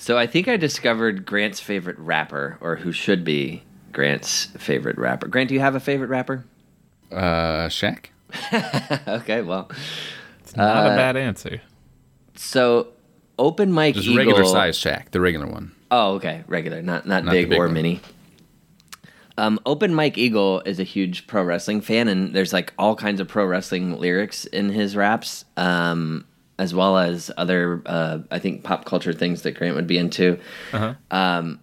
So I think I discovered Grant's favorite rapper, or who should be Grant's favorite rapper. Grant, do you have a favorite rapper? Uh, Shaq. okay, well, it's Not a bad answer. so Open Mike Just eagle. regular size Shaq, the regular one. Oh, okay, regular, not not, Not big, big or one. mini. Um, Open Mike Eagle is a huge pro wrestling fan, and there's like all kinds of pro wrestling lyrics in his raps, um, as well as other, uh, I think, pop culture things that Grant would be into. Um,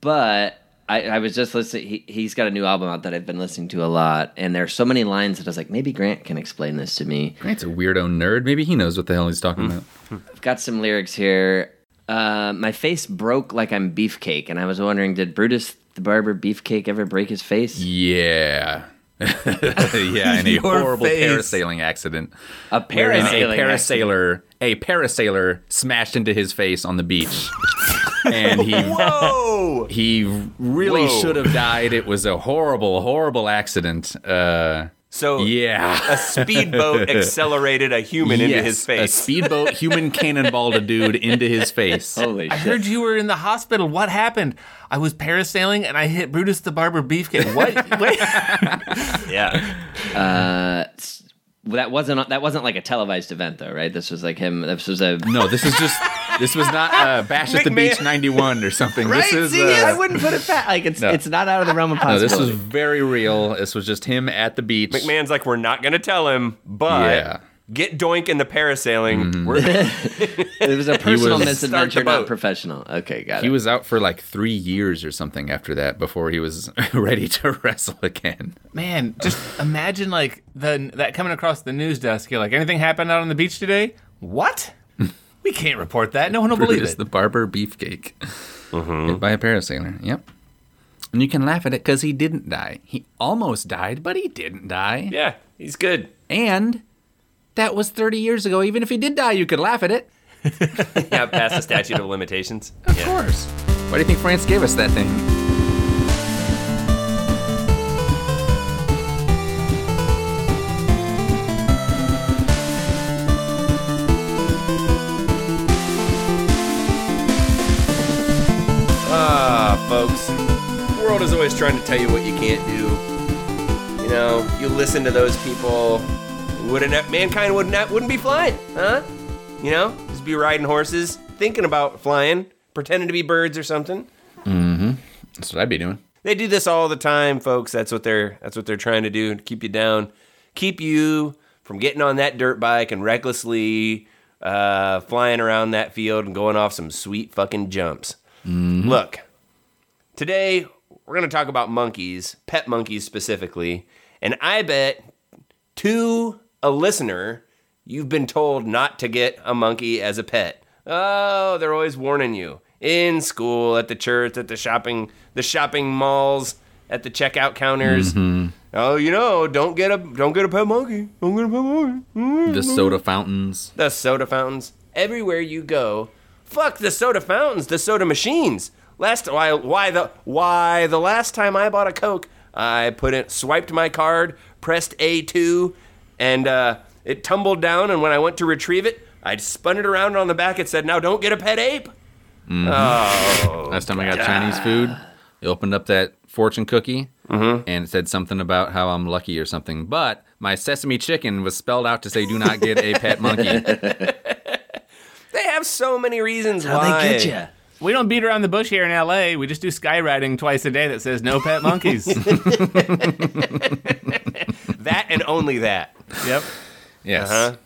but I, I was just listening. He, he's got a new album out that I've been listening to a lot, and there's so many lines that I was like, maybe Grant can explain this to me. Grant's a weirdo nerd. Maybe he knows what the hell he's talking about. I've got some lyrics here. Uh, my face broke like I'm beefcake, and I was wondering, did Brutus the Barber Beefcake ever break his face? Yeah. Yeah, in a horrible face. parasailing accident. A parasailing. a accident. parasailer, a parasailer smashed into his face on the beach. and he Whoa! he really Whoa. should have died. It was a horrible, horrible accident. Uh So yeah. a speedboat accelerated a human into his face. A speedboat human cannonballed a dude into his face. Holy I shit! heard you were in the hospital. What happened? I was parasailing and I hit Brutus the Barber Beefcake. What? Wait. yeah. Uh, well, that wasn't that wasn't like a televised event though, right? This was like him. This was a No, this is just this was not uh, Bash at the Beach '91 or something. This is See, uh, I wouldn't put it back. Like it's No. it's not out of the realm of no, possibility. this was very real. This was just him at the beach. McMahon's like, we're not going to tell him, but Yeah. get Doink in the parasailing. Mm-hmm. It was a personal was- misadventure, not professional. Okay, got He it. He was out for like three years or something after that before he was ready to wrestle again. Man, just imagine like the that coming across the news desk. You're like, anything happened out on the beach today? What? We can't report that. No one will believe Brutus it. the Barber Beefcake. Mm-hmm. Hit by a parasailer. Yep. And you can laugh at it because he didn't die. He almost died, but he didn't die. yeah, he's good. And that was 30 years ago. Even if he did die, you could laugh at it. Yeah, past the statute of limitations. Of Yeah. course. Why do you think France gave us that thing? Trying to tell you what you can't do. You know, you listen to those people. Wouldn't mankind wouldn't wouldn't be flying, huh? You know, just be riding horses, thinking about flying, pretending to be birds or something. Mm-hmm. That's what I'd be doing. They do this all the time, folks. That's what they're that's what they're trying to do to keep you down, keep you from getting on that dirt bike and recklessly uh, flying around that field and going off some sweet fucking jumps. Look, today we're gonna talk about monkeys, pet monkeys specifically, and I bet to a listener you've been told not to get a monkey as a pet. Oh, they're always warning you in school, at the church, at the shopping, the shopping malls, at the checkout counters. Oh, you know, don't get a don't get a pet monkey. Don't get a pet monkey. Mm. The soda fountains. The soda fountains everywhere you go. Fuck the soda fountains, the soda machines. Last why why the why the last time I bought a Coke, I put it swiped my card, pressed A2, and uh, it tumbled down. And when I went to retrieve it, I spun it around on the back. It said, "Now don't get a pet ape." Oh, Last time I got Chinese food, I opened up that fortune cookie Mm-hmm. and it said something about how I'm lucky or something. But my sesame chicken was spelled out to say, do not get a pet monkey. they have so many reasons How why they get you? We don't beat around the bush here in LA. We just do skywriting twice a day that says no pet monkeys. that and only that. yep. Yes. Huh?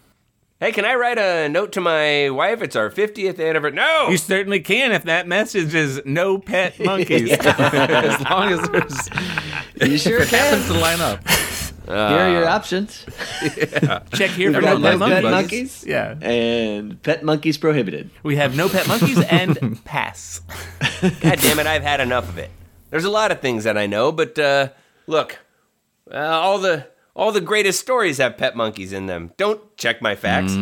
Hey, can I write a note to my wife? It's our 50th anniversary. No! You certainly can if that message is no pet monkeys. as long as there's You sure happens can. to line up. Here are your options. Check here for no no pet pet monkeys. monkeys. Yeah. And pet monkeys prohibited. We have no pet monkeys and pass. God damn it, I've had enough of it. There's a lot of things that I know, but uh, look, uh, all the all the greatest stories have pet monkeys in them. Don't check my facts.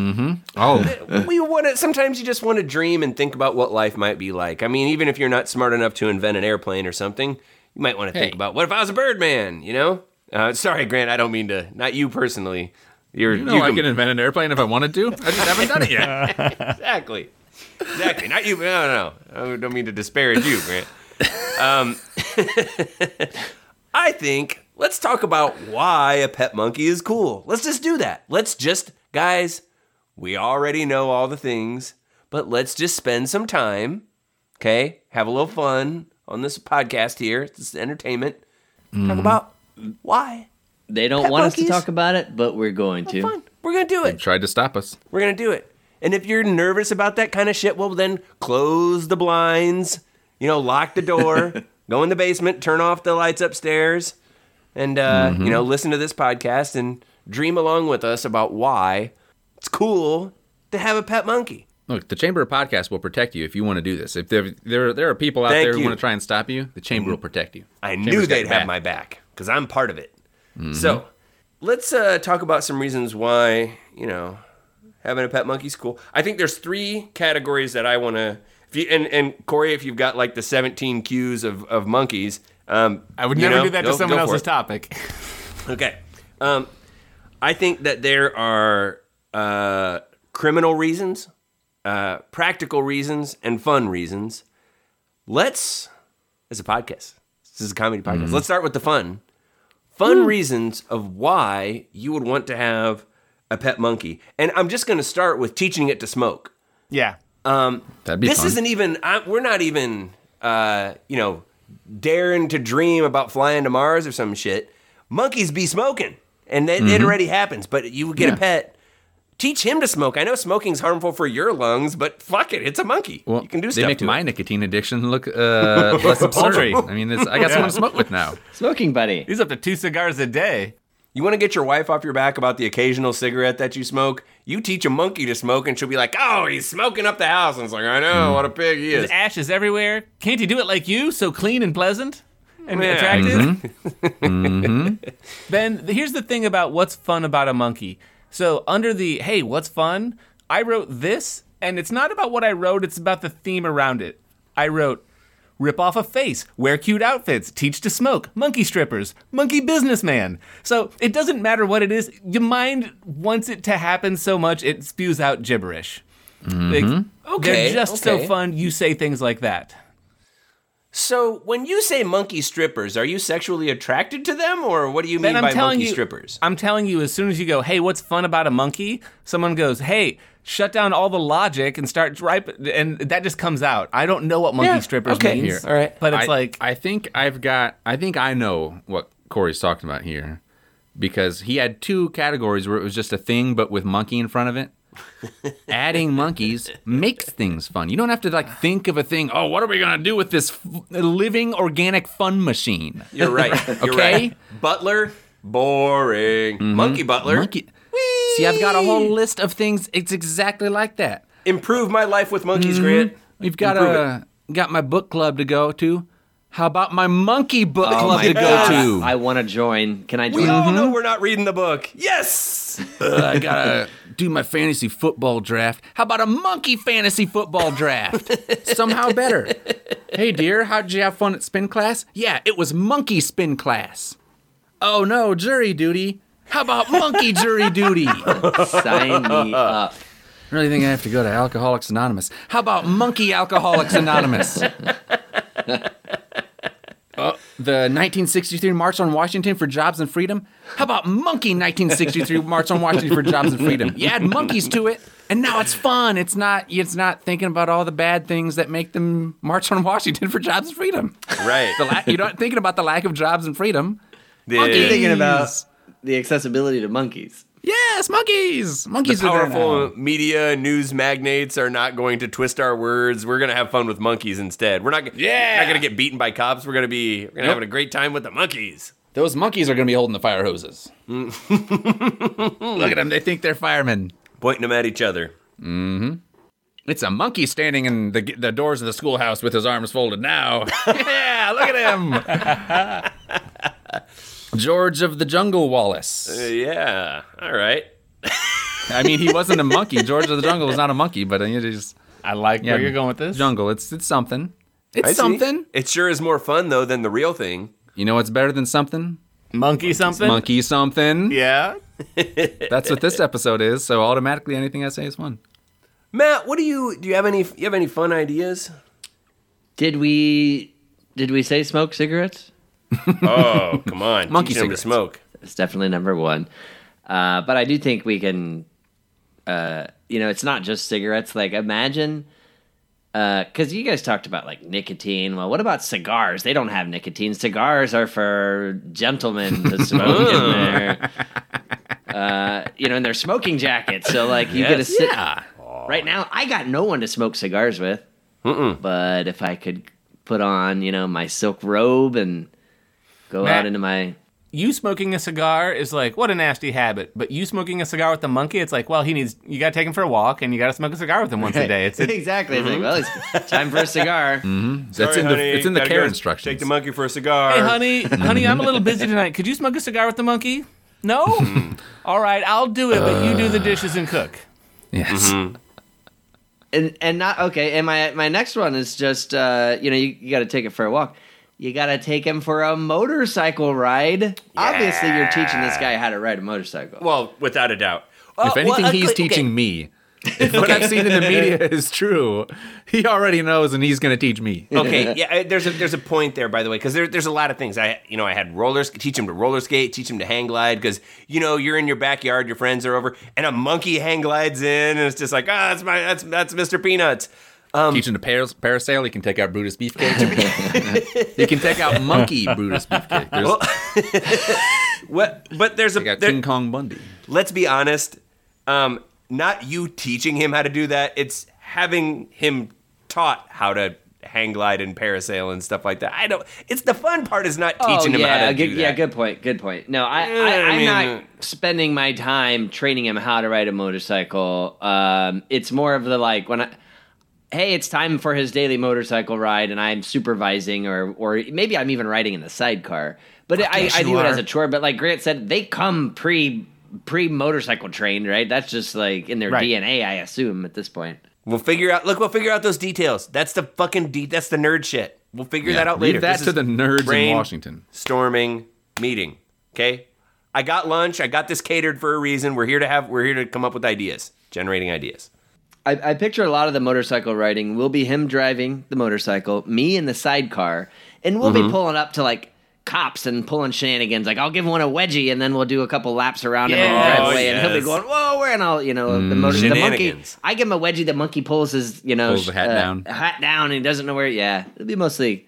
Oh, We want to. Sometimes you just want to dream and think about what life might be like. I mean, even if you're not smart enough to invent an airplane or something, you might want to think about what if I was a Birdman? You know? Uh, sorry, Grant. I don't mean to. Not you personally. You're you know I can invent an airplane if I wanted to. I just haven't done it yet. exactly. exactly. Not you. No, no, no. I don't mean to disparage you, Grant. Um, I think let's talk about why a pet monkey is cool. Let's just do that. Let's just, guys, we already know all the things, but let's just spend some time, okay? Have a little fun on this podcast here. This is entertainment. Talk about why. They don't Pet want us to talk about it, but we're going to. Fun. We're gonna do it. They tried to stop us. We're gonna do it. And if you're nervous about that kind of shit, well, then close the blinds. You know, lock the door. go in the basement. Turn off the lights upstairs, and uh, you know, listen to this podcast and dream along with us about why it's cool to have a pet monkey. Look, the Chamber of Podcasts will protect you if you want to do this. If there there, there are people out Thank there who you. want to try and stop you, the Chamber will protect you. I Chamber's knew they'd have back. my back because I'm part of it. So let's uh, talk about some reasons why you know having a pet monkey's cool. I think there's three categories that I want to. If you and and Corey, if you've got like the 17 cues of of monkeys, um, I would never know, do that go- to someone else's it. topic. Okay. Um, I think that there are uh, criminal reasons, uh, practical reasons, and fun reasons. Let's, as a podcast, this is a comedy podcast. Let's start with the fun. Fun reasons of why you would want to have a pet monkey. And I'm just going to start with teaching it to smoke. yeah. Um, That'd be This fun. isn't even, I, we're not even, uh, you know, daring to dream about flying to Mars or some shit. Monkeys be smoking, and it, it already happens. But you would get a Mm-hmm. Pet, teach him to smoke. I know smoking's harmful for your lungs, but fuck it, it's a monkey. well, you can do they stuff make to my it. nicotine addiction look uh, less absurd. I mean, it's, I got someone to smoke with now. Smoking buddy. He's up to two cigars a day. You want to get your wife off your back about the occasional cigarette that you smoke? You teach a monkey to smoke, and she'll be like, "Oh, he's smoking up the house." And it's like, "I know, Mm. what a pig he There's is." ashes everywhere. Can't he do it like you? So clean and pleasant and Yeah. attractive? Mm-hmm. Ben, th- here's the thing about what's fun about a monkey. So, under the hey, what's fun? I wrote this, and it's not about what I wrote, it's about the theme around it. I wrote rip off a face, wear cute outfits, teach to smoke, monkey strippers, monkey businessman. So, it doesn't matter what it is, your mind wants it to happen so much it spews out gibberish. Like, mm-hmm. Okay, they're just so fun, you say things like that. So, when you say monkey strippers, are you sexually attracted to them, or what do you mean I'm by telling monkey you, strippers? I'm telling you, as soon as you go, hey, what's fun about a monkey? Someone goes, hey, shut down all the logic and start right, and that just comes out. I don't know what monkey Yeah, strippers okay. means. Here, all right. but it's I, like I think I've got. I think I know what Corey's talking about here, because he had two categories where it was just a thing, but with monkey in front of it. Adding monkeys makes things fun. You don't have to like think of a thing. Oh, what are we gonna do with this f- living organic fun machine? You're right. You're Okay. right. Butler, boring. Monkey butler. Monkey. See, I've got a whole list of things. It's exactly like that. Improve my life with monkeys, Grant. We've got Improve a got my book club to go to. How about my monkey book Oh club my to go to? I want to join. Can I We join? all know we're not reading the book. Yes. Uh, I gotta do my fantasy football draft. How about a monkey fantasy football draft? Somehow better. Hey, dear, how'd you have fun at spin class? Yeah, it was monkey spin class. Oh no, jury duty. How about monkey jury duty? Sign me up. I really think I have to go to Alcoholics Anonymous. How about Monkey Alcoholics Anonymous? The 1963 March on Washington for Jobs and Freedom. How about Monkey 1963 March on Washington for Jobs and Freedom? You add monkeys to it, and now it's fun. It's not. It's not thinking about all the bad things that make them march on Washington for jobs and freedom. Right. The la- you're not thinking about the lack of jobs and freedom. The- Monkeys. Thinking about the accessibility to monkeys. Yes, monkeys. Monkeys the are powerful media news magnates are not going to twist our words. We're going to have fun with monkeys instead. We're not, Yeah. not going to get beaten by cops. We're going to be we're going to Nope. having a great time with the monkeys. Those monkeys are going to be holding the fire hoses. Look at them. They think they're firemen. Pointing them at each other. Mm-hmm. It's a monkey standing in the, the doors of the schoolhouse with his arms folded now. yeah, look at him. George of the Jungle Wallace. Uh, yeah. All right. I mean, he wasn't a monkey. George of the Jungle was not a monkey, but he just I like yeah, where you're going with this. Jungle. It's it's something. It's I see. something. It sure is more fun though than the real thing. You know what's better than something? Monkey something. Monkey something. Yeah. That's what this episode is. So automatically, anything I say is fun. Matt, what do you do? You have any? You have any fun ideas? Did we did we say smoke cigarettes? Oh, come on, Monkey Teach them cigarettes. smoke. It's definitely number one. Uh, but I do think we can, uh, you know, it's not just cigarettes. Like, imagine, because you guys talked about like nicotine. Well, what about cigars? They don't have nicotine. Cigars are for gentlemen to smoke in their, uh, you know, in their smoking jackets. So, like, you get to sit. Yeah. Right now, I got no one to smoke cigars with. But if I could put on, you know, my silk robe and go Matt, out into my You smoking a cigar is like, what a nasty habit. But you smoking a cigar with the monkey, it's like, well, he needs, you got to take him for a walk and you got to smoke a cigar with him once a day. It's, it's exactly. It's like, mm-hmm. well, it's time for a cigar. Mm-hmm. That's in Sorry, the it's in the gotta care instructions. Take the monkey for a cigar. hey, honey, mm-hmm. honey, I'm a little busy tonight. Could you smoke a cigar with the monkey? No? All right, I'll do it, but you do the uh, dishes and cook. Yes. and and not okay. And my my next one is just uh, you know you, you got to take it for a walk. You got to take him for a motorcycle ride. Obviously, you're teaching this guy how to ride a motorcycle. Well, without a doubt. If Oh, anything, well, he's okay, teaching me. If what I've seen in the media is true, he already knows, and he's going to teach me. okay, yeah. uh, There's a there's a point there, by the way, because there, there's a lot of things. I you know I had rollers, teach him to roller skate, teach him to hang glide, because you know you're in your backyard, your friends are over, and a monkey hang glides in, and it's just like ah, that's my that's that's Mr. Peanuts. Teach him to paras- parasail. He can take out Brutus Beefcake. he can take out Monkey Brutus Beefcake. There's, What? But there's a they got there- King Kong Bundy. let's be honest, um, not you teaching him how to do that. It's having him taught how to hang glide and parasail and stuff like that. I don't. It's the fun part is not teaching oh, him how to good, do that. yeah, good point. Good point. No, I, Yeah, I, I I'm mean, not uh, spending my time training him how to ride a motorcycle. Um, it's more of the like when I. Hey, it's time for his daily motorcycle ride, and I'm supervising, or or maybe I'm even riding in the sidecar. But I, yes, I you do it as a chore. But like Grant said, they come pre pre motorcycle trained, right? That's just like in their Right. DNA, I assume at this point. We'll figure out. Look, we'll figure out those details. That's the fucking. De- that's the nerd shit. We'll figure that out later. Leave that This to is the nerds brain in Washington. Storming meeting. Okay. I got lunch. I got this catered for a reason. We're here to have. We're here to come up with ideas, generating ideas. I, I picture a lot of the motorcycle riding will be him driving the motorcycle, me in the sidecar, and we'll Mm-hmm. be pulling up to like cops and pulling shenanigans. Like I'll give one a wedgie, and then we'll do a couple laps around him in the Yes. and he'll be going, "Whoa!" Where and I'll, you know, the motor, the monkey. I give him a wedgie. The monkey pulls his, you know, Pulls the hat uh, down. hat down, and he doesn't know where. Yeah, it'll be mostly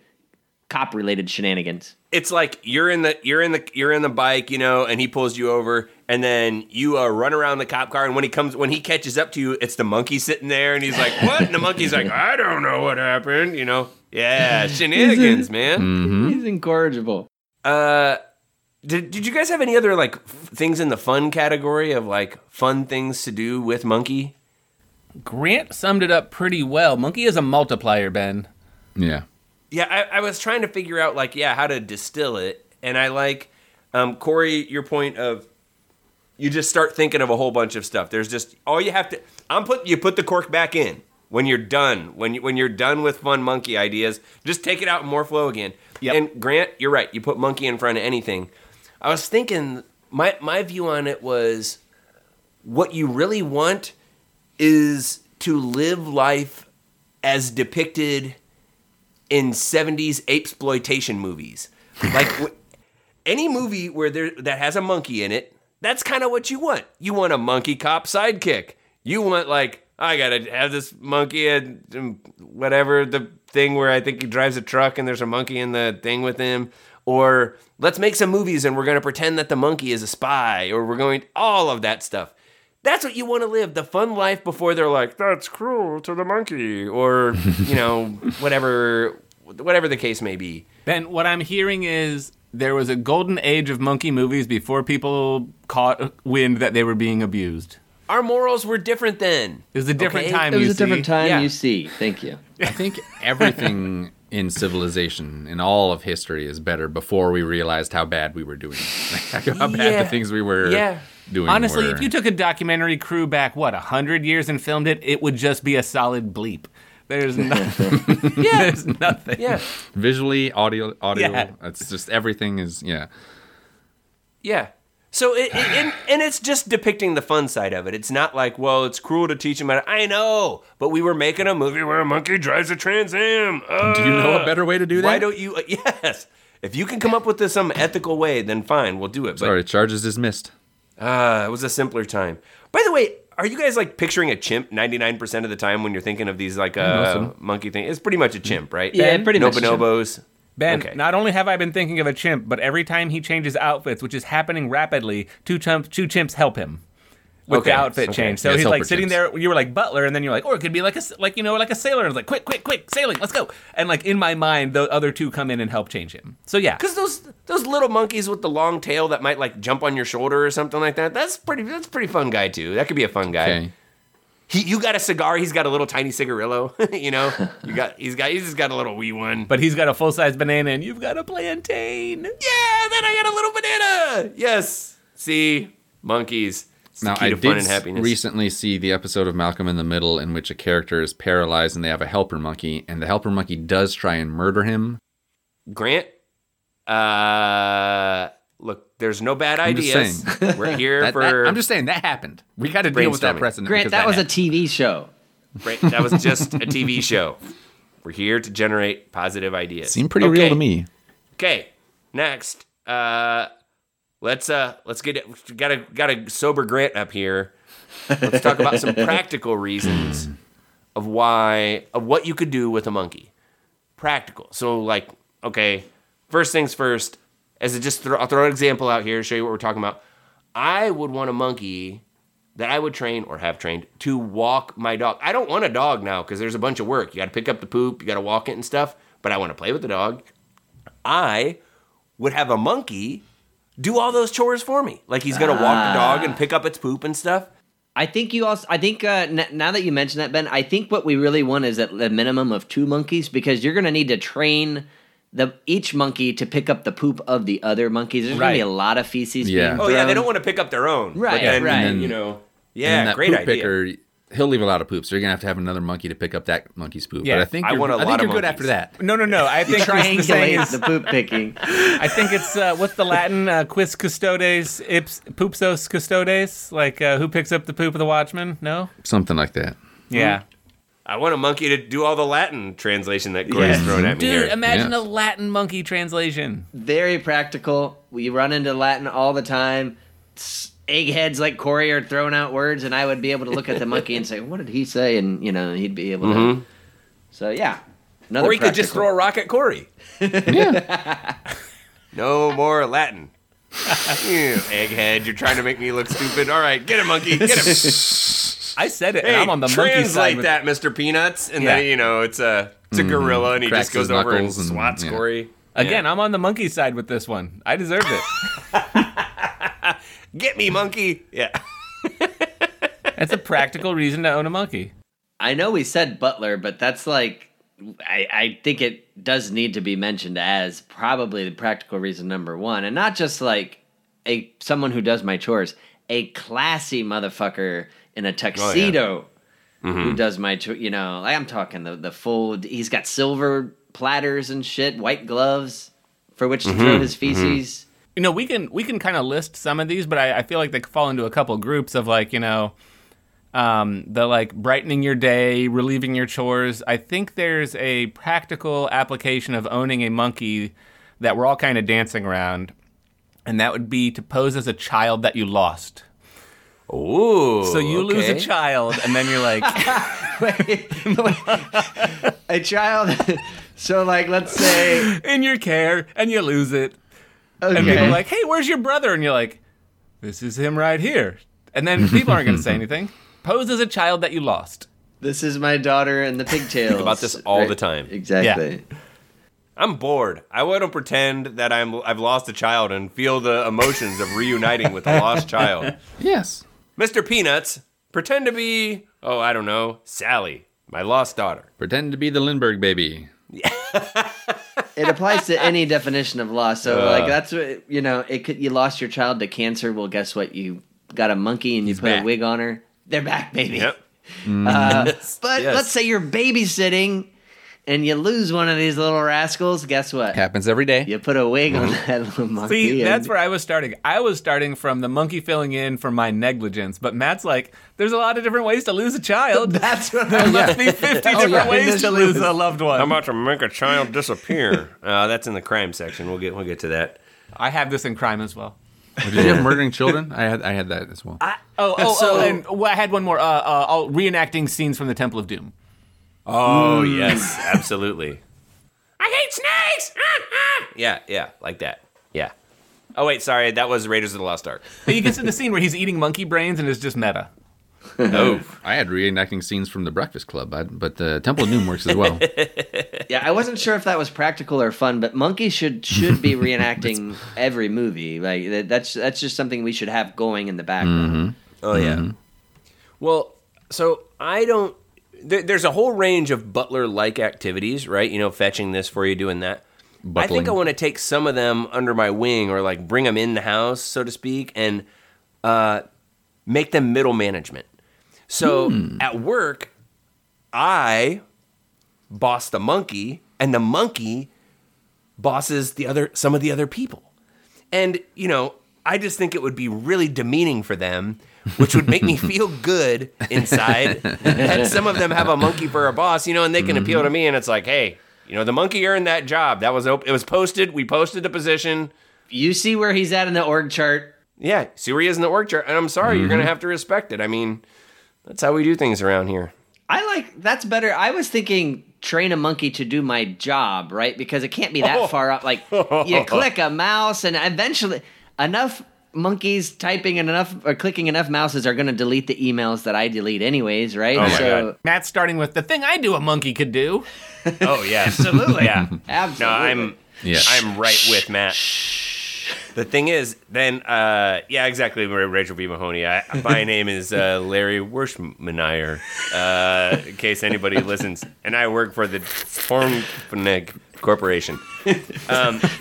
cop related shenanigans. it's like you're in the you're in the you're in the bike, you know, and he pulls you over, and then you uh, run around the cop car, and when he comes when he catches up to you, it's the monkey sitting there, and he's like, "What?" And the monkey's like, "I don't know what happened," you know. Yeah, shenanigans, man. He's incorrigible. Uh, did did you guys have any other like f- things in the fun category of like fun things to do with monkey? Grant summed it up pretty well. Monkey is a multiplier, Ben. Yeah. Yeah, I, I was trying to figure out like yeah how to distill it, and I like um, Corey your point of you just start thinking of a whole bunch of stuff. There's just all you have to. I'm put you put the cork back in when you're done. When you when you're done with fun monkey ideas, just take it out and more flow again. Yep. And Grant, you're right. You put monkey in front of anything. I was thinking my my view on it was what you really want is to live life as depicted in 70s ape exploitation movies. Like any movie where there that has a monkey in it, that's kind of what you want. You want a monkey cop sidekick. You want like I got to have this monkey and um, whatever the thing where I think he drives a truck and there's a monkey in the thing with him or let's make some movies and we're going to pretend that the monkey is a spy or we're going all of that stuff. That's what you want to live, the fun life before they're like, that's cruel to the monkey, or, you know, whatever whatever the case may be. Ben, what I'm hearing is there was a golden age of monkey movies before people caught wind that they were being abused. Our morals were different then. It was a different Okay. time. It was you a different see. time. Yeah. You see. Thank you. I think everything in civilization, in all of history, is better before we realized how bad we were doing. Like, how bad Yeah. the things we were Yeah. doing Honestly, were. if you took a documentary crew back, what, a 100 years and filmed it, it would just be a solid bleep. There's nothing. Yeah. There's nothing. Yeah. visually, audio, audio, Yeah. it's just everything is, yeah. Yeah. So it, it and, and it's just depicting the fun side of it. It's not like, well, it's cruel to teach him. How to, I know, but we were making a movie where a monkey drives a Trans Am. Do you know a better way to do that? Why don't you? yes, if you can come up with this some ethical way, then fine, we'll do it. But Sorry, charges dismissed. uh, it was a simpler time. By the way, are you guys like picturing a chimp ninety nine percent of the time when you're thinking of these like uh, so. monkey thing? It's pretty much a chimp, right? Yeah, pretty no much a chimp. bonobos. Ben, Okay. not only have I been thinking of a chimp, but every time he changes outfits, which is happening rapidly, two chimps, two chimps help him with Okay, the outfit okay. change. So Yes, he's like sitting chimps. there. You were like butler, and then you're like, or it could be like a s- like you know like a sailor. And I was like quick, quick, quick, sailing, let's go. And like in my mind, the other two come in and help change him. So yeah, Because those those little monkeys with the long tail that might like jump on your shoulder or something like that. That's pretty. That's a pretty fun guy too. That could be a fun guy. Okay. He, you got a cigar. He's got a little tiny cigarillo. you know, you got. He's got. He's just got a little wee one. but he's got a full size banana, and you've got a plantain. yeah, then I got a little banana. Yes. See, monkeys. It's Now, I did and happiness. recently see the episode of Malcolm in the Middle in which a character is paralyzed and they have a helper monkey, and the helper monkey does try and murder him. Grant. Uh, look, there's no bad I'm just ideas. saying. We're here That- for. that- I'm just saying that happened. We got to deal with that Brainstorming. precedent. Grant, because that was a. TV show. Right, that was just a TV show. We're here to generate positive ideas. seemed pretty real to me. Okay, next, uh, let's uh, let's get it. Got to got a sober Grant up here. Let's talk about some practical reasons of why of what you could do with a monkey. Practical. So like, okay, first things first. As a just throw, I'll throw an example out here to show you what we're talking about. I would want a monkey that I would train or have trained to walk my dog. I don't want a dog now because there's a bunch of work. You got to pick up the poop, you got to walk it and stuff. But I want to play with the dog. I would have a monkey do all those chores for me. Like he's gonna walk the dog and pick up its poop and stuff. I think you also. I think uh, n- now that you mention that, Ben, I think what we really want is at the minimum of two monkeys because you're going to need to train the each monkey to pick up the poop of the other monkeys. There's going to be a lot of feces. Yeah. Being Oh yeah, they thrown. don't want to pick up their own. Right, But then, right. And then- You know. and Yeah, that great poop idea. picker, he'll leave a lot of poop, so you're gonna have to have another monkey to pick up that monkey's poop. Yeah, but I think I you're, want a I think lot you're good monkeys. after that. No, no, no. I think the saying triangulate the poop picking. I think it's uh, what's the Latin? Uh, quis custodes ips poopsos custodes. Like uh, who picks up the poop of the watchman? No. Something like that. Yeah. I want a monkey to do all the Latin translation that Corey's Yeah. throwing at me Dude, here. imagine Yes. a Latin monkey translation. Very practical. We run into Latin all the time. S- Eggheads like Corey are throwing out words, and I would be able to look at the monkey and say, "What did he say?" And you know, he'd be able to. Mm-hmm. So yeah, another or he could just throw a rock at Corey. yeah. no more Latin. you egghead, you're trying to make me look stupid. All right, get him, monkey. Get him. I said it, Hey, and I'm on the monkey translate side. With, that, Mr. Peanuts, and Yeah. then you know it's a it's a mm-hmm. gorilla, and he Cracks just goes over and knuckles and- swats yeah. Corey. Again, I'm on the monkey side with this one. I deserved it. Get me, monkey. Yeah. That's a practical reason to own a monkey. I know we said butler, but that's like I, I think it does need to be mentioned as probably the practical reason number one, and not just like a someone who does my chores, a classy motherfucker in a oh, tuxedo who mm-hmm. does my cho- you know like I'm talking the the full he's got silver platters and shit, white gloves for which to throw mm-hmm. his feces. Mm-hmm. You know, we can we can kind of list some of these, but I, I feel like they fall into a couple groups of like you know, um, the like brightening your day, relieving your chores. I think there's a practical application of owning a monkey that we're all kind of dancing around, and that would be to pose as a child that you lost. Ooh. So you lose a child, and then you're like, Wait, wait. a child. so like let's say in your care, and you lose it. Okay. And people are like, hey, where's your brother? And you're like, this is him right here. And then people aren't going to say anything. Pose as a child that you lost. This is my daughter and the pigtails. about this all the time. Exactly. I'm bored. I want to pretend that I'm I've lost a child and feel the emotions of reuniting with a lost child. Yes. Mr. Peanuts, pretend to be oh I don't know Sally, my lost daughter. Pretend to be the Lindbergh baby. It applies to any definition of loss. So Uh. like that's what you know. It could you lost your child to cancer. Well, guess what? You got a monkey and you put back. a wig on her. They're back, baby. Yep. Uh, but Yes. let's say you're babysitting and you lose one of these little rascals, guess what? Happens every day. You put a wig on that little monkey. See, and- that's where I was starting. I was starting from the monkey filling in for my negligence, but Matt's like, there's a lot of different ways to lose a child. That's what there I'm must be 50 different yeah. ways to lose a loved one. How about to make a child disappear? uh, that's in the crime section. We'll get we'll get to that. I have this in crime as well. Did you have murdering children? I had I had that as well. Oh, oh, So- oh, and well, I had one more. Uh, uh, oh, reenacting scenes from the Temple of Doom. Oh mm. yes, absolutely. I hate snakes. yeah, yeah, like that. Yeah. Oh wait, sorry, that was Raiders of the Lost Ark. he gets in the scene where he's eating monkey brains and it's just meta. Oh, I had reenacting scenes from The Breakfast Club, I, but the uh, Temple of Doom works as well. Yeah, I wasn't sure if that was practical or fun, but monkeys should should be reenacting every movie. Like that- that's that's just something we should have going in the background. Mm-hmm. oh yeah. Mm-hmm. Well, so I don't. There, there's a whole range of butler-like activities, right? You know, fetching this for you, doing that. I think I want to take some of them under my wing, or like bring them in the house, so to speak, and uh, make them middle management. So at work, I boss the monkey, and the monkey bosses the other some of the other people. And you know, I just think it would be really demeaning for them, which would make me feel good inside that some of them have a monkey for a boss, you know, and they can appeal to mm-hmm. me, and it's like, hey, you know, the monkey earned that job. That was op- it was posted. We posted the position. You see where he's at in the org chart. Yeah, see where he is in the org chart, and I'm sorry, you're gonna mm-hmm. have to respect it. I mean, that's how we do things around here. I like that's better. I was thinking train a monkey to do my job, right? Because it can't be that Oh. far up. Like you click a mouse, and eventually enough monkeys typing and enough or clicking enough mouses are going to delete the emails that I delete anyways, right? Oh my so God. Matt's starting with the thing I do a monkey could do. Oh yeah, absolutely. Yeah, absolutely. no, I'm Yeah. I'm right with Matt. The thing is, then, uh, yeah, exactly, Rachel B. Mahoney. I, my name is uh, Larry Werschmeyer, uh, in case anybody listens, and I work for the Formfneg Corporation. Um,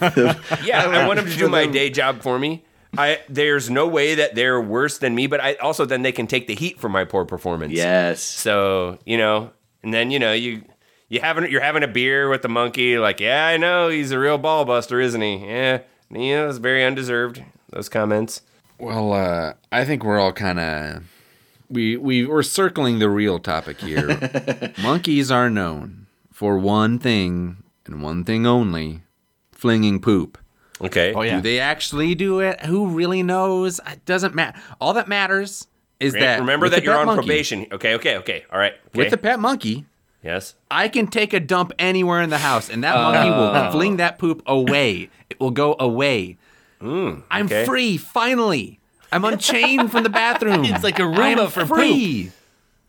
yeah, I want him to do my day job for me. I there's no way that they're worse than me, but I also then they can take the heat for my poor performance. yes. So you know, and then you know you you having you're having a beer with the monkey. Like, yeah, I know he's a real ball buster, isn't he? Yeah, you know, it's very undeserved. Those comments. Well, uh, I think we're all kind of we we we're circling the real topic here. Monkeys are known for one thing and one thing only: flinging poop. Okay. Oh, yeah. Do they actually do it? Who really knows? It doesn't matter. All that matters is Grant, that remember that you're on monkey- probation. Okay. Okay. Okay. All right. Okay. With the pet monkey, yes. I can take a dump anywhere in the house, and that monkey will oh. fling that poop away. It will go away. Mm, I'm okay. free, finally. I'm unchained from the bathroom. It's like a Roomba for free.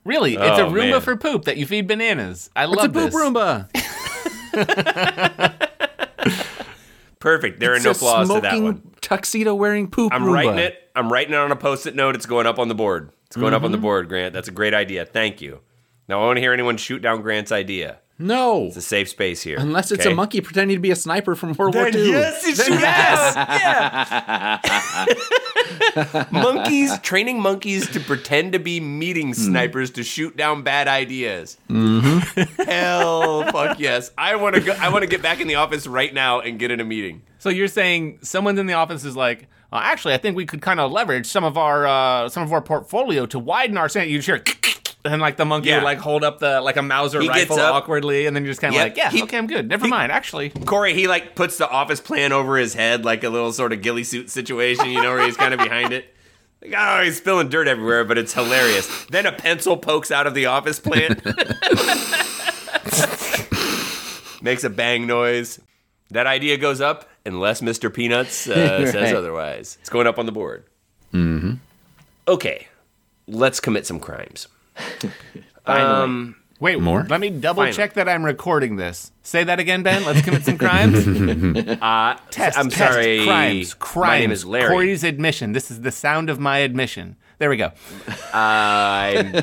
Really, it's oh, a Oh, Roomba man. for poop that you feed bananas. I love It's love a poop this. Roomba. Perfect. There It's are no flaws to that smoking one. tuxedo wearing poop I'm Roomba. writing it. I'm writing it on a post-it note. It's going up on the board. It's going up on the mm-hmm. board, Grant. That's a great idea. Thank you. Now I want to hear anyone shoot down Grant's idea. No, It's a safe space here. unless it's okay? a monkey pretending to be a sniper from World War Then II. yes, it's yes, yeah. monkeys training monkeys to pretend to be meeting snipers to shoot down bad ideas. Hell, fuck yes! I want to go. I want to get back in the office right now and get in a meeting. So you're saying someone in the office is like, uh, actually, I think we could kind of leverage some of our uh, some of our portfolio to widen our. You hear, and like the monkey Yeah. would like hold up the like a Mauser He gets rifle up. awkwardly, and then you're just kind of Yep. like, yeah, He- okay, I'm good. Never mind, actually. Corey, he like puts the office plan over his head like a little sort of ghillie suit situation, you know, where he's kind of behind it. Like, oh, he's spilling dirt everywhere, but it's hilarious. Then a pencil pokes out of the office plant, makes a bang noise. That idea goes up unless Mr. Peanuts uh, says Right. otherwise. It's going up on the board. Mm-hmm. Okay, let's commit some crimes. Um, Wait, More? Let me double Finally. check that I'm recording this. Say that again, Ben. Let's commit some crimes. uh, Test, I'm test, sorry. Crimes. Crimes. My name is Larry. Corey's admission. This is the sound of my admission. There we go. I'm-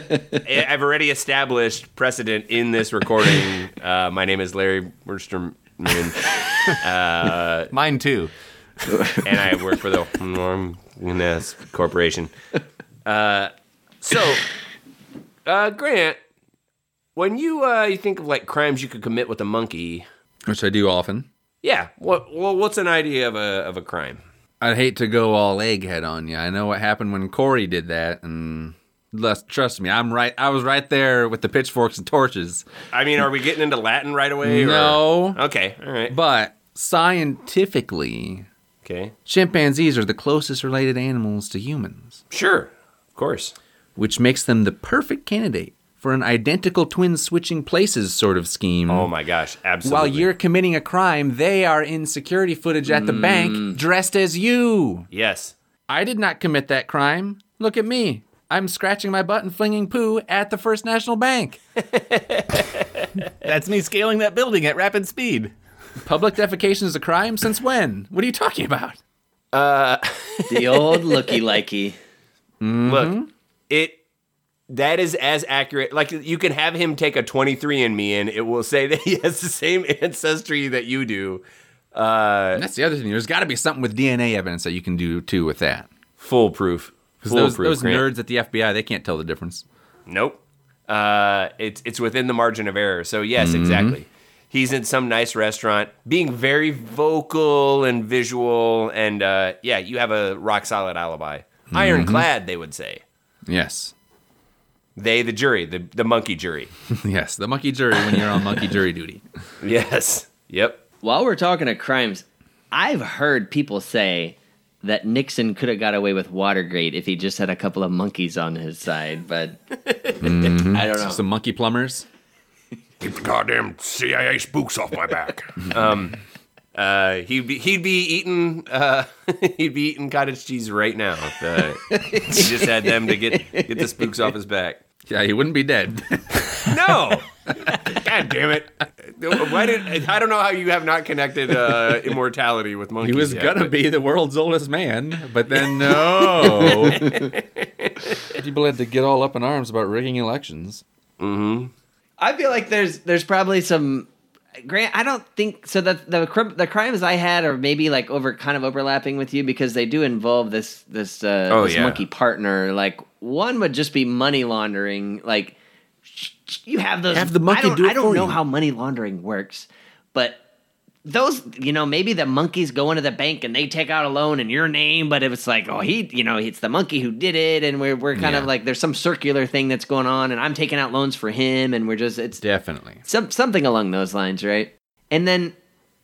I've already established precedent in this recording. Uh, my name is Larry Wursterman, Mine too. and I work for the Norm Ness Corporation. Uh, so, uh, Grant, when you uh, you think of like crimes you could commit with a monkey, Which I do often. yeah, what well, what's an idea of a of a crime? I'd hate to go all egghead on you. I know what happened when Corey did that, and let's trust me, I'm right. I was right there with the pitchforks and torches. I mean, are we getting into Latin right away? or- No. Okay. All right. But scientifically, Okay. chimpanzees are the closest related animals to humans, Sure. Of course. Which makes them the perfect candidate for an identical twin switching places sort of scheme. Oh my gosh. Absolutely. While you're committing a crime, they are in security footage at the bank dressed as you. Yes. I did not commit that crime. Look at me. I'm scratching my butt and flinging poo at the First National Bank. That's me scaling that building at rapid speed. Public defecation is a crime? Since when? What are you talking about? Uh, the old looky likey. Look, it that is as accurate. Like you can have him take a 23andMe and it will say that he has the same ancestry that you do. Uh, And that's the other thing. There's got to be something with DNA evidence that you can do too with that. foolproof. Because those, Foolproof, those nerds at the FBI, they can't tell the difference. Nope. Uh, it's it's within the margin of error. So yes, exactly. He's in some nice restaurant, being very vocal and visual, and uh, yeah, you have a rock solid alibi. Ironclad, they would say. Yes. They, the jury, the the monkey jury. yes. The monkey jury when you're on monkey jury duty. yes. Yep. While we're talking of crimes, I've heard people say that Nixon could have got away with Watergate if he just had a couple of monkeys on his side, but mm-hmm. I don't know. Some monkey plumbers. Keep the goddamn CIA spooks off my back. Um, Uh, he'd be he'd be eating uh, he'd be eating cottage cheese right now. If, uh, he just had them to get get the spooks off his back. Yeah, he wouldn't be dead. No, God damn it! Why did I don't know how you have not connected uh, immortality with monkeys. he was yet, gonna but- be the world's oldest man, but then no. People had to get all up in arms about rigging elections. I feel like there's there's probably some Grant. I don't think so. That the the crimes I had are maybe like over kind of overlapping with you because they do involve this this uh, Oh, this yeah. monkey partner. Like one would just be money laundering. Like sh- sh- you have those. Have the monkey I don't, do it I don't for know you. how money laundering works, but. Those, you know, maybe the monkeys go into the bank and they take out a loan in your name, but it was like, oh, he, you know, it's the monkey who did it, and we're we're kind of like there's some circular thing that's going on, and I'm taking out loans for him, and we're just it's Definitely. some something along those lines, right? And then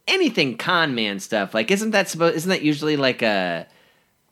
anything con man stuff, like isn't that supposed? Isn't that usually like a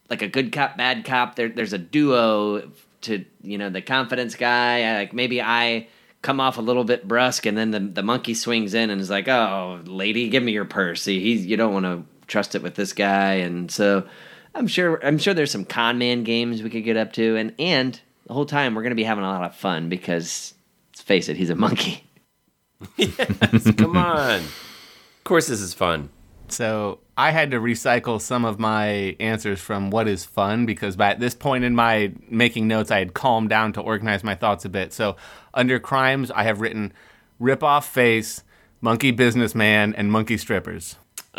like a good cop, bad cop? There, there's a duo to you know the confidence guy. Like maybe I come off a little bit brusque, and then the the monkey swings in and is like, "Oh, lady, give me your purse." See, he's you don't want to trust it with this guy, and so I'm sure I'm sure there's some con man games we could get up to, and and the whole time we're gonna be having a lot of fun because let's face it, he's a monkey. yes, Come on. Of course, this is fun. So I had to recycle some of my answers from what is fun because by at this point in my making notes, I had calmed down to organize my thoughts a bit. So under crimes, I have written rip off face, monkey businessman, and monkey strippers.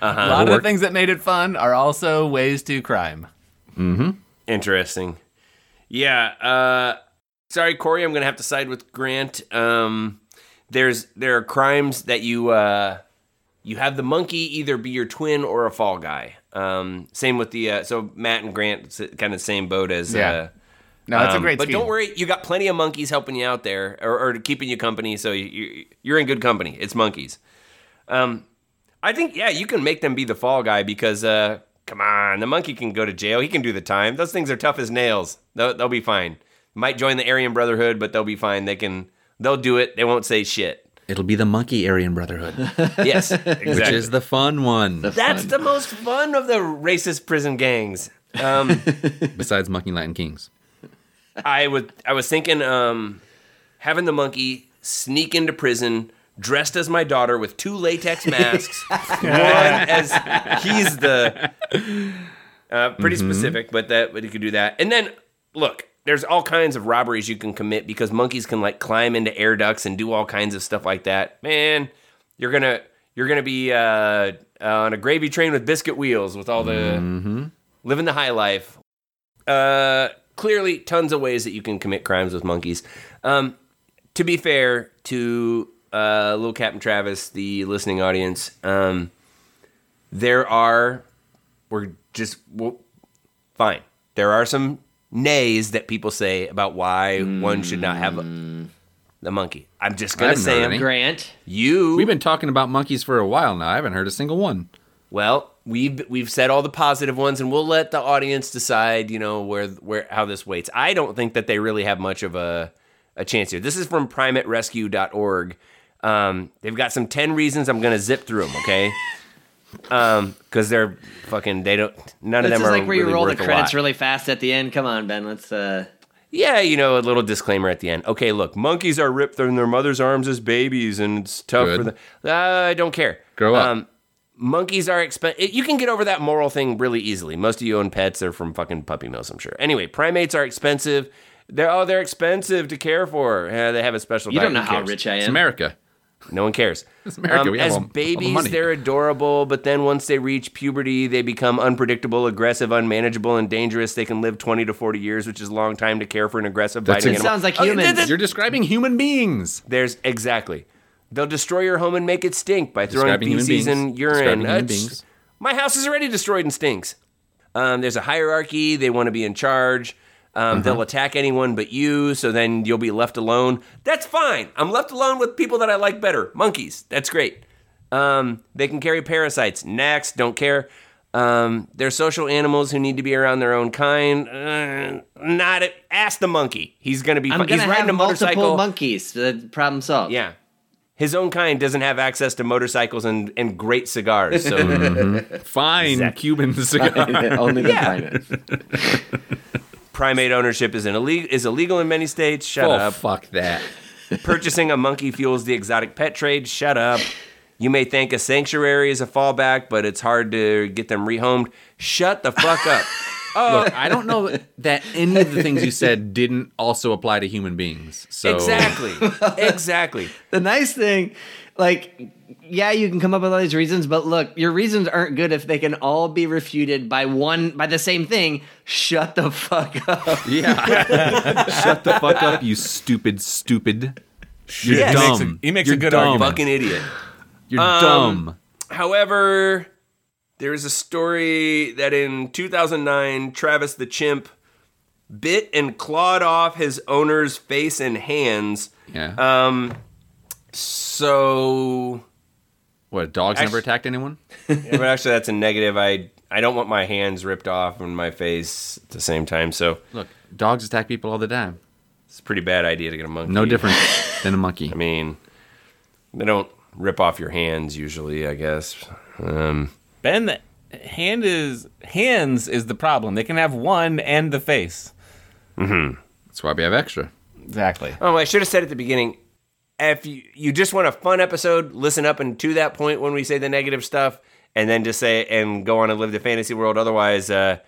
A lot of the things that made it fun are also ways to crime. Mm-hmm. Interesting. Yeah. Uh, sorry, Corey. I'm gonna have to side with Grant. Um, there's there are crimes that you uh, you have the monkey either be your twin or a fall guy. Um, same with the uh, so Matt and Grant kind of same boat as Yeah. Uh, No, that's um, a great But scheme. don't worry, you got plenty of monkeys helping you out there, or, or keeping you company. So you, you, you're in good company. It's monkeys. Um, I think yeah, you can make them be the fall guy because uh, come on, the monkey can go to jail. He can do the time. Those things are tough as nails. They'll, they'll be fine. Might join the Aryan Brotherhood, but they'll be fine. They can. They'll do it. They won't say shit. It'll be the monkey Aryan Brotherhood, Yes, exactly. which is the fun one. That's the most fun of the racist prison gangs. Um, Besides Monkey Latin Kings. I would I was thinking um having the monkey sneak into prison dressed as my daughter with two latex masks. One as he's the uh, pretty specific, but that but he could do that. And then look, there's all kinds of robberies you can commit because monkeys can like climb into air ducts and do all kinds of stuff like that. Man, you're gonna you're gonna be uh, on a gravy train with biscuit wheels with all the living the high life. Uh, clearly tons of ways that you can commit crimes with monkeys. Um, to be fair to uh, little Captain Travis, the listening audience, um, there are we're just well, fine. There are some nays that people say about why one should not have a, the monkey. I'm just gonna say heard 'em. any. Grant. you. We've been talking about monkeys for a while now. I haven't heard a single one. Well, we've we've said all the positive ones, and we'll let the audience decide. You know where where how this weights. I don't think that they really have much of a a chance here. This is from PrimateRescue.org. Um, they've got some ten reasons. I'm gonna zip through them. Okay. Um, because they're fucking. They don't. None of This them is are like where you roll the credits really fast at the end. Come on, Ben. Let's. uh Yeah, you know, a little disclaimer at the end. Okay, look, monkeys are ripped from their mother's arms as babies, and it's tough Good. for them. Uh, I don't care. Grow up. monkeys are expensive. You can get over that moral thing really easily. Most of you own pets; they're from fucking puppy mills, I'm sure. Anyway, primates are expensive. They're oh, they're expensive to care for. Yeah, they have a special. You diet. don't know how cares? rich I It's am. America. No one cares. It's America. Um, We have as all- all the babies, money. they're adorable, but then once they reach puberty, they become unpredictable, aggressive, unmanageable, and dangerous. They can live 20 to 40 years, which is a long time to care for an aggressive That's biting it. animal. Sounds like Oh, humans. th- th- You're describing human beings. There's exactly. They'll destroy your home and make it stink by throwing Describing human feces beings. and urine. Describing human That's- beings. My house is already destroyed and stinks. Um, there's a hierarchy. They want to be in charge. Um, Uh-huh. They'll attack anyone but you, so then you'll be left alone. That's fine. I'm left alone with people that I like better. Monkeys. That's great. Um, they can carry parasites. Next, don't care. Um, they're social animals who need to be around their own kind. Uh, not it. Ask the monkey. He's gonna be. I'm gonna He's riding a motorcycle. multiple monkeys. The problem solved. Yeah. His own kind doesn't have access to motorcycles and, and great cigars. So Fine Exactly. Cuban cigar. Only the Yeah. primates. Primate ownership is, an illegal, is illegal in many states. Shut oh, up. fuck that. Purchasing a monkey fuels the exotic pet trade. Shut up. You may think a sanctuary is a fallback, but it's hard to get them rehomed. Shut the fuck up. Look, oh. I don't know that any of the things you said didn't also apply to human beings. So Exactly. Exactly. The nice thing, like, yeah, you can come up with all these reasons, but look, your reasons aren't good if they can all be refuted by one by the same thing. Shut the fuck up. Yeah. Shut the fuck up, you stupid, stupid. You're Yes. dumb. He makes a- he makes You're good dumb. argument. Fucking idiot. You're Um, dumb. However, there is a story that in 2009, Travis the chimp bit and clawed off his owner's face and hands. Yeah. Um, so, what? Dogs never actu- attacked anyone? yeah, but actually, that's a negative. I I don't want my hands ripped off and my face at the same time. So Look, dogs attack people all the time. it's a pretty bad idea to get a monkey. No different than a monkey. I mean, they don't rip off your hands usually. I guess. Um, Ben, the hand is hands is the problem. They can have one and the face. That's why we have extra. Exactly. Oh, I should have said at the beginning. If you, you just want a fun episode, listen up and to that point when we say the negative stuff, and then just say and go on and live the fantasy world. Otherwise, uh,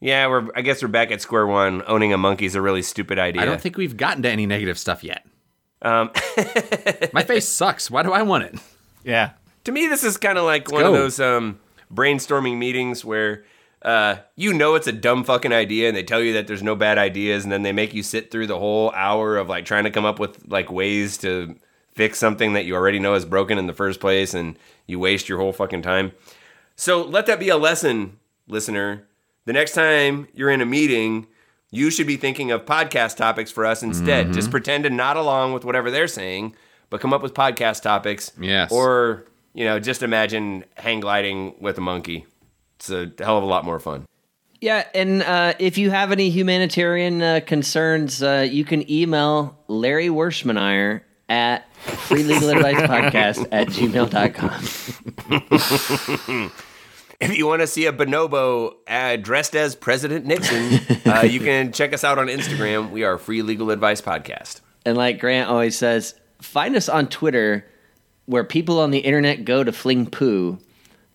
yeah, we're I guess we're back at square one. Owning a monkey is a really stupid idea. I don't think we've gotten to any negative stuff yet. Um, My face sucks. Why do I want it? Yeah. to me, this is kind of like one of those um, brainstorming meetings where uh, you know it's a dumb fucking idea, and they tell you that there's no bad ideas, and then they make you sit through the whole hour of like trying to come up with like ways to fix something that you already know is broken in the first place, and you waste your whole fucking time. So let that be a lesson, listener. The next time you're in a meeting, you should be thinking of podcast topics for us instead. Mm-hmm. Just pretend to nod along with whatever they're saying, but come up with podcast topics. Yes. Or, you know, just imagine hang gliding with a monkey. It's a hell of a lot more fun. Yeah, and uh, if you have any humanitarian uh, concerns, uh, you can email Larry Werschmeyer at freelegaladvicepodcast at gmail.com. If you want to see a bonobo uh, dressed as President Nixon, uh, you can check us out on Instagram. We are Free Legal Advice Podcast. And like Grant always says, find us on Twitter where people on the internet go to fling poo.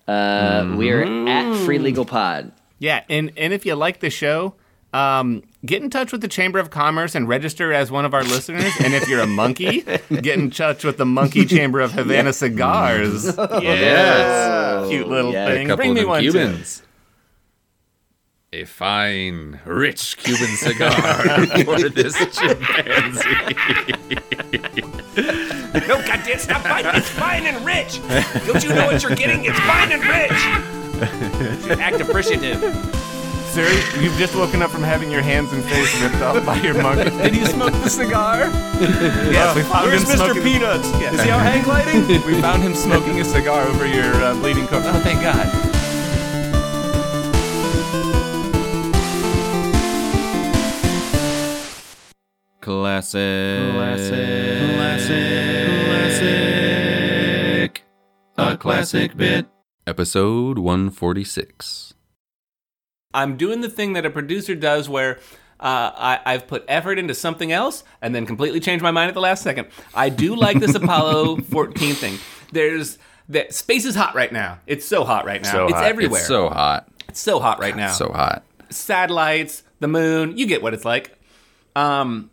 Uh, We're at Free Legal Pod. Yeah, and and if you like the show, um, get in touch with the Chamber of Commerce and register as one of our listeners. And if you're a monkey, get in touch with the Monkey Chamber of Havana Cigars. Yes. Cute little yeah, thing. Couple Bring of me them one too. Cubans. a fine, rich Cuban cigar for this chimpanzee. No, goddamn, stop fighting. It's fine and rich. Don't you know what you're getting? It's fine and rich. Should act appreciative. Sir, you've just woken up from having your hands and face ripped off by your monkey. Did you smoke the cigar? yes, we found Where's him Mr. smoking. Peanuts? Is he out hang gliding? We found him smoking a cigar over your uh, bleeding corpse. Oh, thank God. Classic. Classic. Classic. A classic bit. Episode 146. I'm doing the thing that a producer does where uh, I, I've put effort into something else and then completely changed my mind at the last second. I do like this Apollo 14 thing. There's that space is hot right now. It's so hot right now. So it's hot. everywhere. It's so hot. It's so hot right now. So hot. Satellites, the moon, you get what it's like. Um,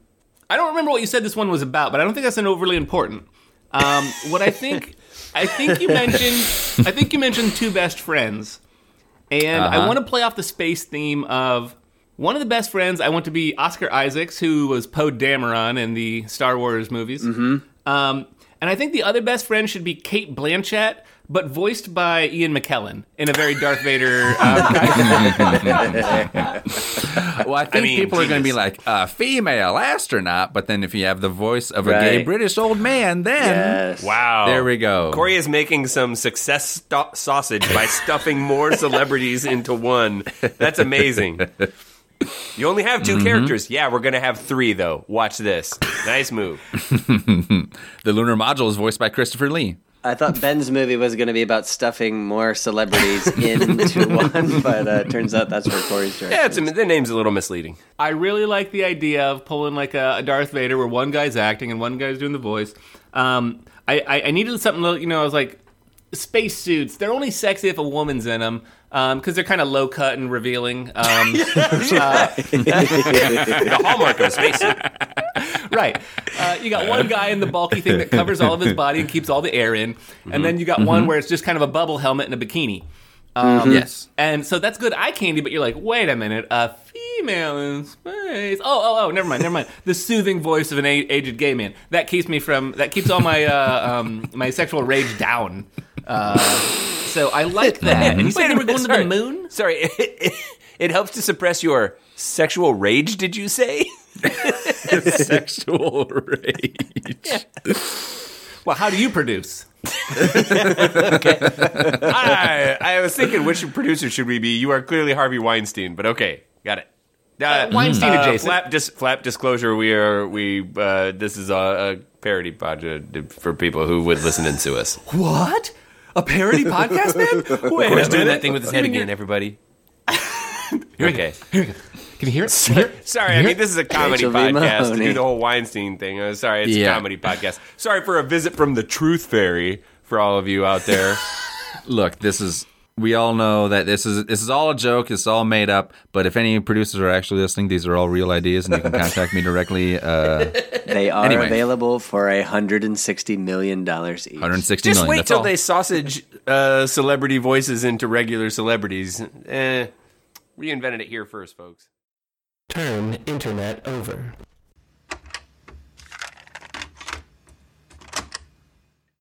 I don't remember what you said this one was about, but I don't think that's an overly important. Um, what I think, I think you mentioned, I think you mentioned two best friends, and I Uh-huh. want to play off the space theme of one of the best friends. I want to be Oscar Isaacs, who was Poe Dameron in the Star Wars movies. Mm-hmm. Um, and I think the other best friend should be Cate Blanchett, but voiced by Ian McKellen in a very Darth Vader. Um, Well, I think mean, people are going to be like a female astronaut, but then if you have the voice of a gay British old man, then Yes. Wow. there we go. Corey is making some success sto- sausage by stuffing more celebrities into one. That's amazing. You only have 2 mm-hmm. characters. Yeah, we're going to have three, though. Watch this. Nice move. the lunar module is voiced by Christopher Lee. I thought Ben's movie was going to be about stuffing more celebrities into one, but uh, turns out that's where Corey's direction. Yeah, it's, the name's a little misleading. I really like the idea of pulling like a, a Darth Vader where one guy's acting and one guy's doing the voice. Um, I, I, I needed something, little- you know, I was like, space suits, they're only sexy if a woman's in them because they're kind of low cut and revealing. Um, The hallmark of a spacesuit. Right. Uh, you got one guy in the bulky thing that covers all of his body and keeps all the air in. And then you got one where it's just kind of a bubble helmet and a bikini. Um, Yes. And so that's good eye candy, but you're like, wait a minute, a female in space. Oh, oh, oh, never mind, never mind. The soothing voice of an a- aged gay man that keeps me from that keeps all my uh, um, my sexual rage down. Uh, so I like that. And you said they were going sorry. to the moon. Sorry, it, it, it helps to suppress your sexual rage, did you say? Sexual rage. Well, how do you produce? I, I was thinking, which producer should we be? You are clearly Harvey Weinstein, but okay, got it. Uh, Weinstein uh, adjacent. Flap, dis, flap disclosure: We are we. Uh, this is a, a parody project for people who would listen and sue us. What? A parody podcast, man? Wait course, doing that thing with his head again, everybody. okay. Can you hear it? Can you hear it? Sorry, I mean this is a comedy Rachel V. podcast. To Mahoney. do the whole Weinstein thing. Uh, sorry, it's Yeah. a comedy podcast. Sorry for a visit from the Truth Fairy for all of you out there. Look, this is. We all know that this is this is all a joke. It's all made up. But if any producers are actually listening, these are all real ideas, and you can contact me directly. Uh, They are Anyway. available for a hundred and sixty million dollars each. 160 Just million, wait that's till all. they sausage uh, celebrity voices into regular celebrities. Eh, reinvented it here first, folks. Turn internet over.